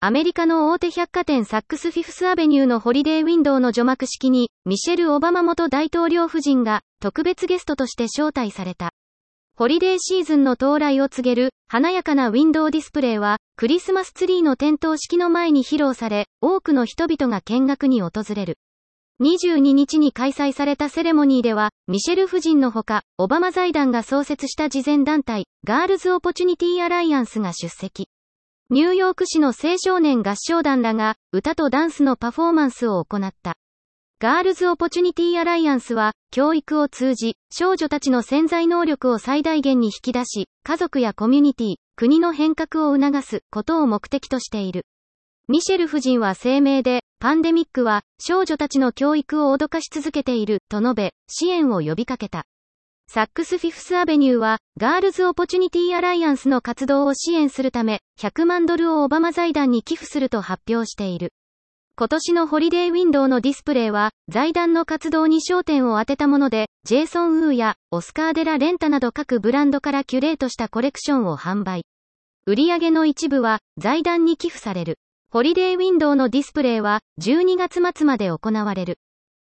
アメリカの大手百貨店サックスフィフスアベニューのホリデーウィンドウの除幕式に、ミシェル・オバマ元大統領夫人が特別ゲストとして招待された。ホリデーシーズンの到来を告げる華やかなウィンドウディスプレイは、クリスマスツリーの点灯式の前に披露され、多くの人々が見学に訪れる。22日に開催されたセレモニーでは、ミシェル夫人のほか、オバマ財団が創設した慈善団体、ガールズ・オポチュニティ・アライアンスが出席。ニューヨーク市の青少年合唱団らが、歌とダンスのパフォーマンスを行った。ガールズ・オポチュニティ・アライアンスは、教育を通じ、少女たちの潜在能力を最大限に引き出し、家族やコミュニティ、国の変革を促すことを目的としている。ミシェル夫人は声明で、パンデミックは少女たちの教育を脅かし続けていると述べ、支援を呼びかけた。サックスフィフスアベニューは、ガールズ・オポチュニティ・アライアンスの活動を支援するため、100万ドルをオバマ財団に寄付すると発表している。今年のホリデーウィンドウのディスプレイは、財団の活動に焦点を当てたもので、ジェイソン・ウーや、オスカー・デラ・レンタなど各ブランドからキュレートしたコレクションを販売。売上の一部は、財団に寄付される。ホリデーウィンドウのディスプレイは、12月末まで行われる。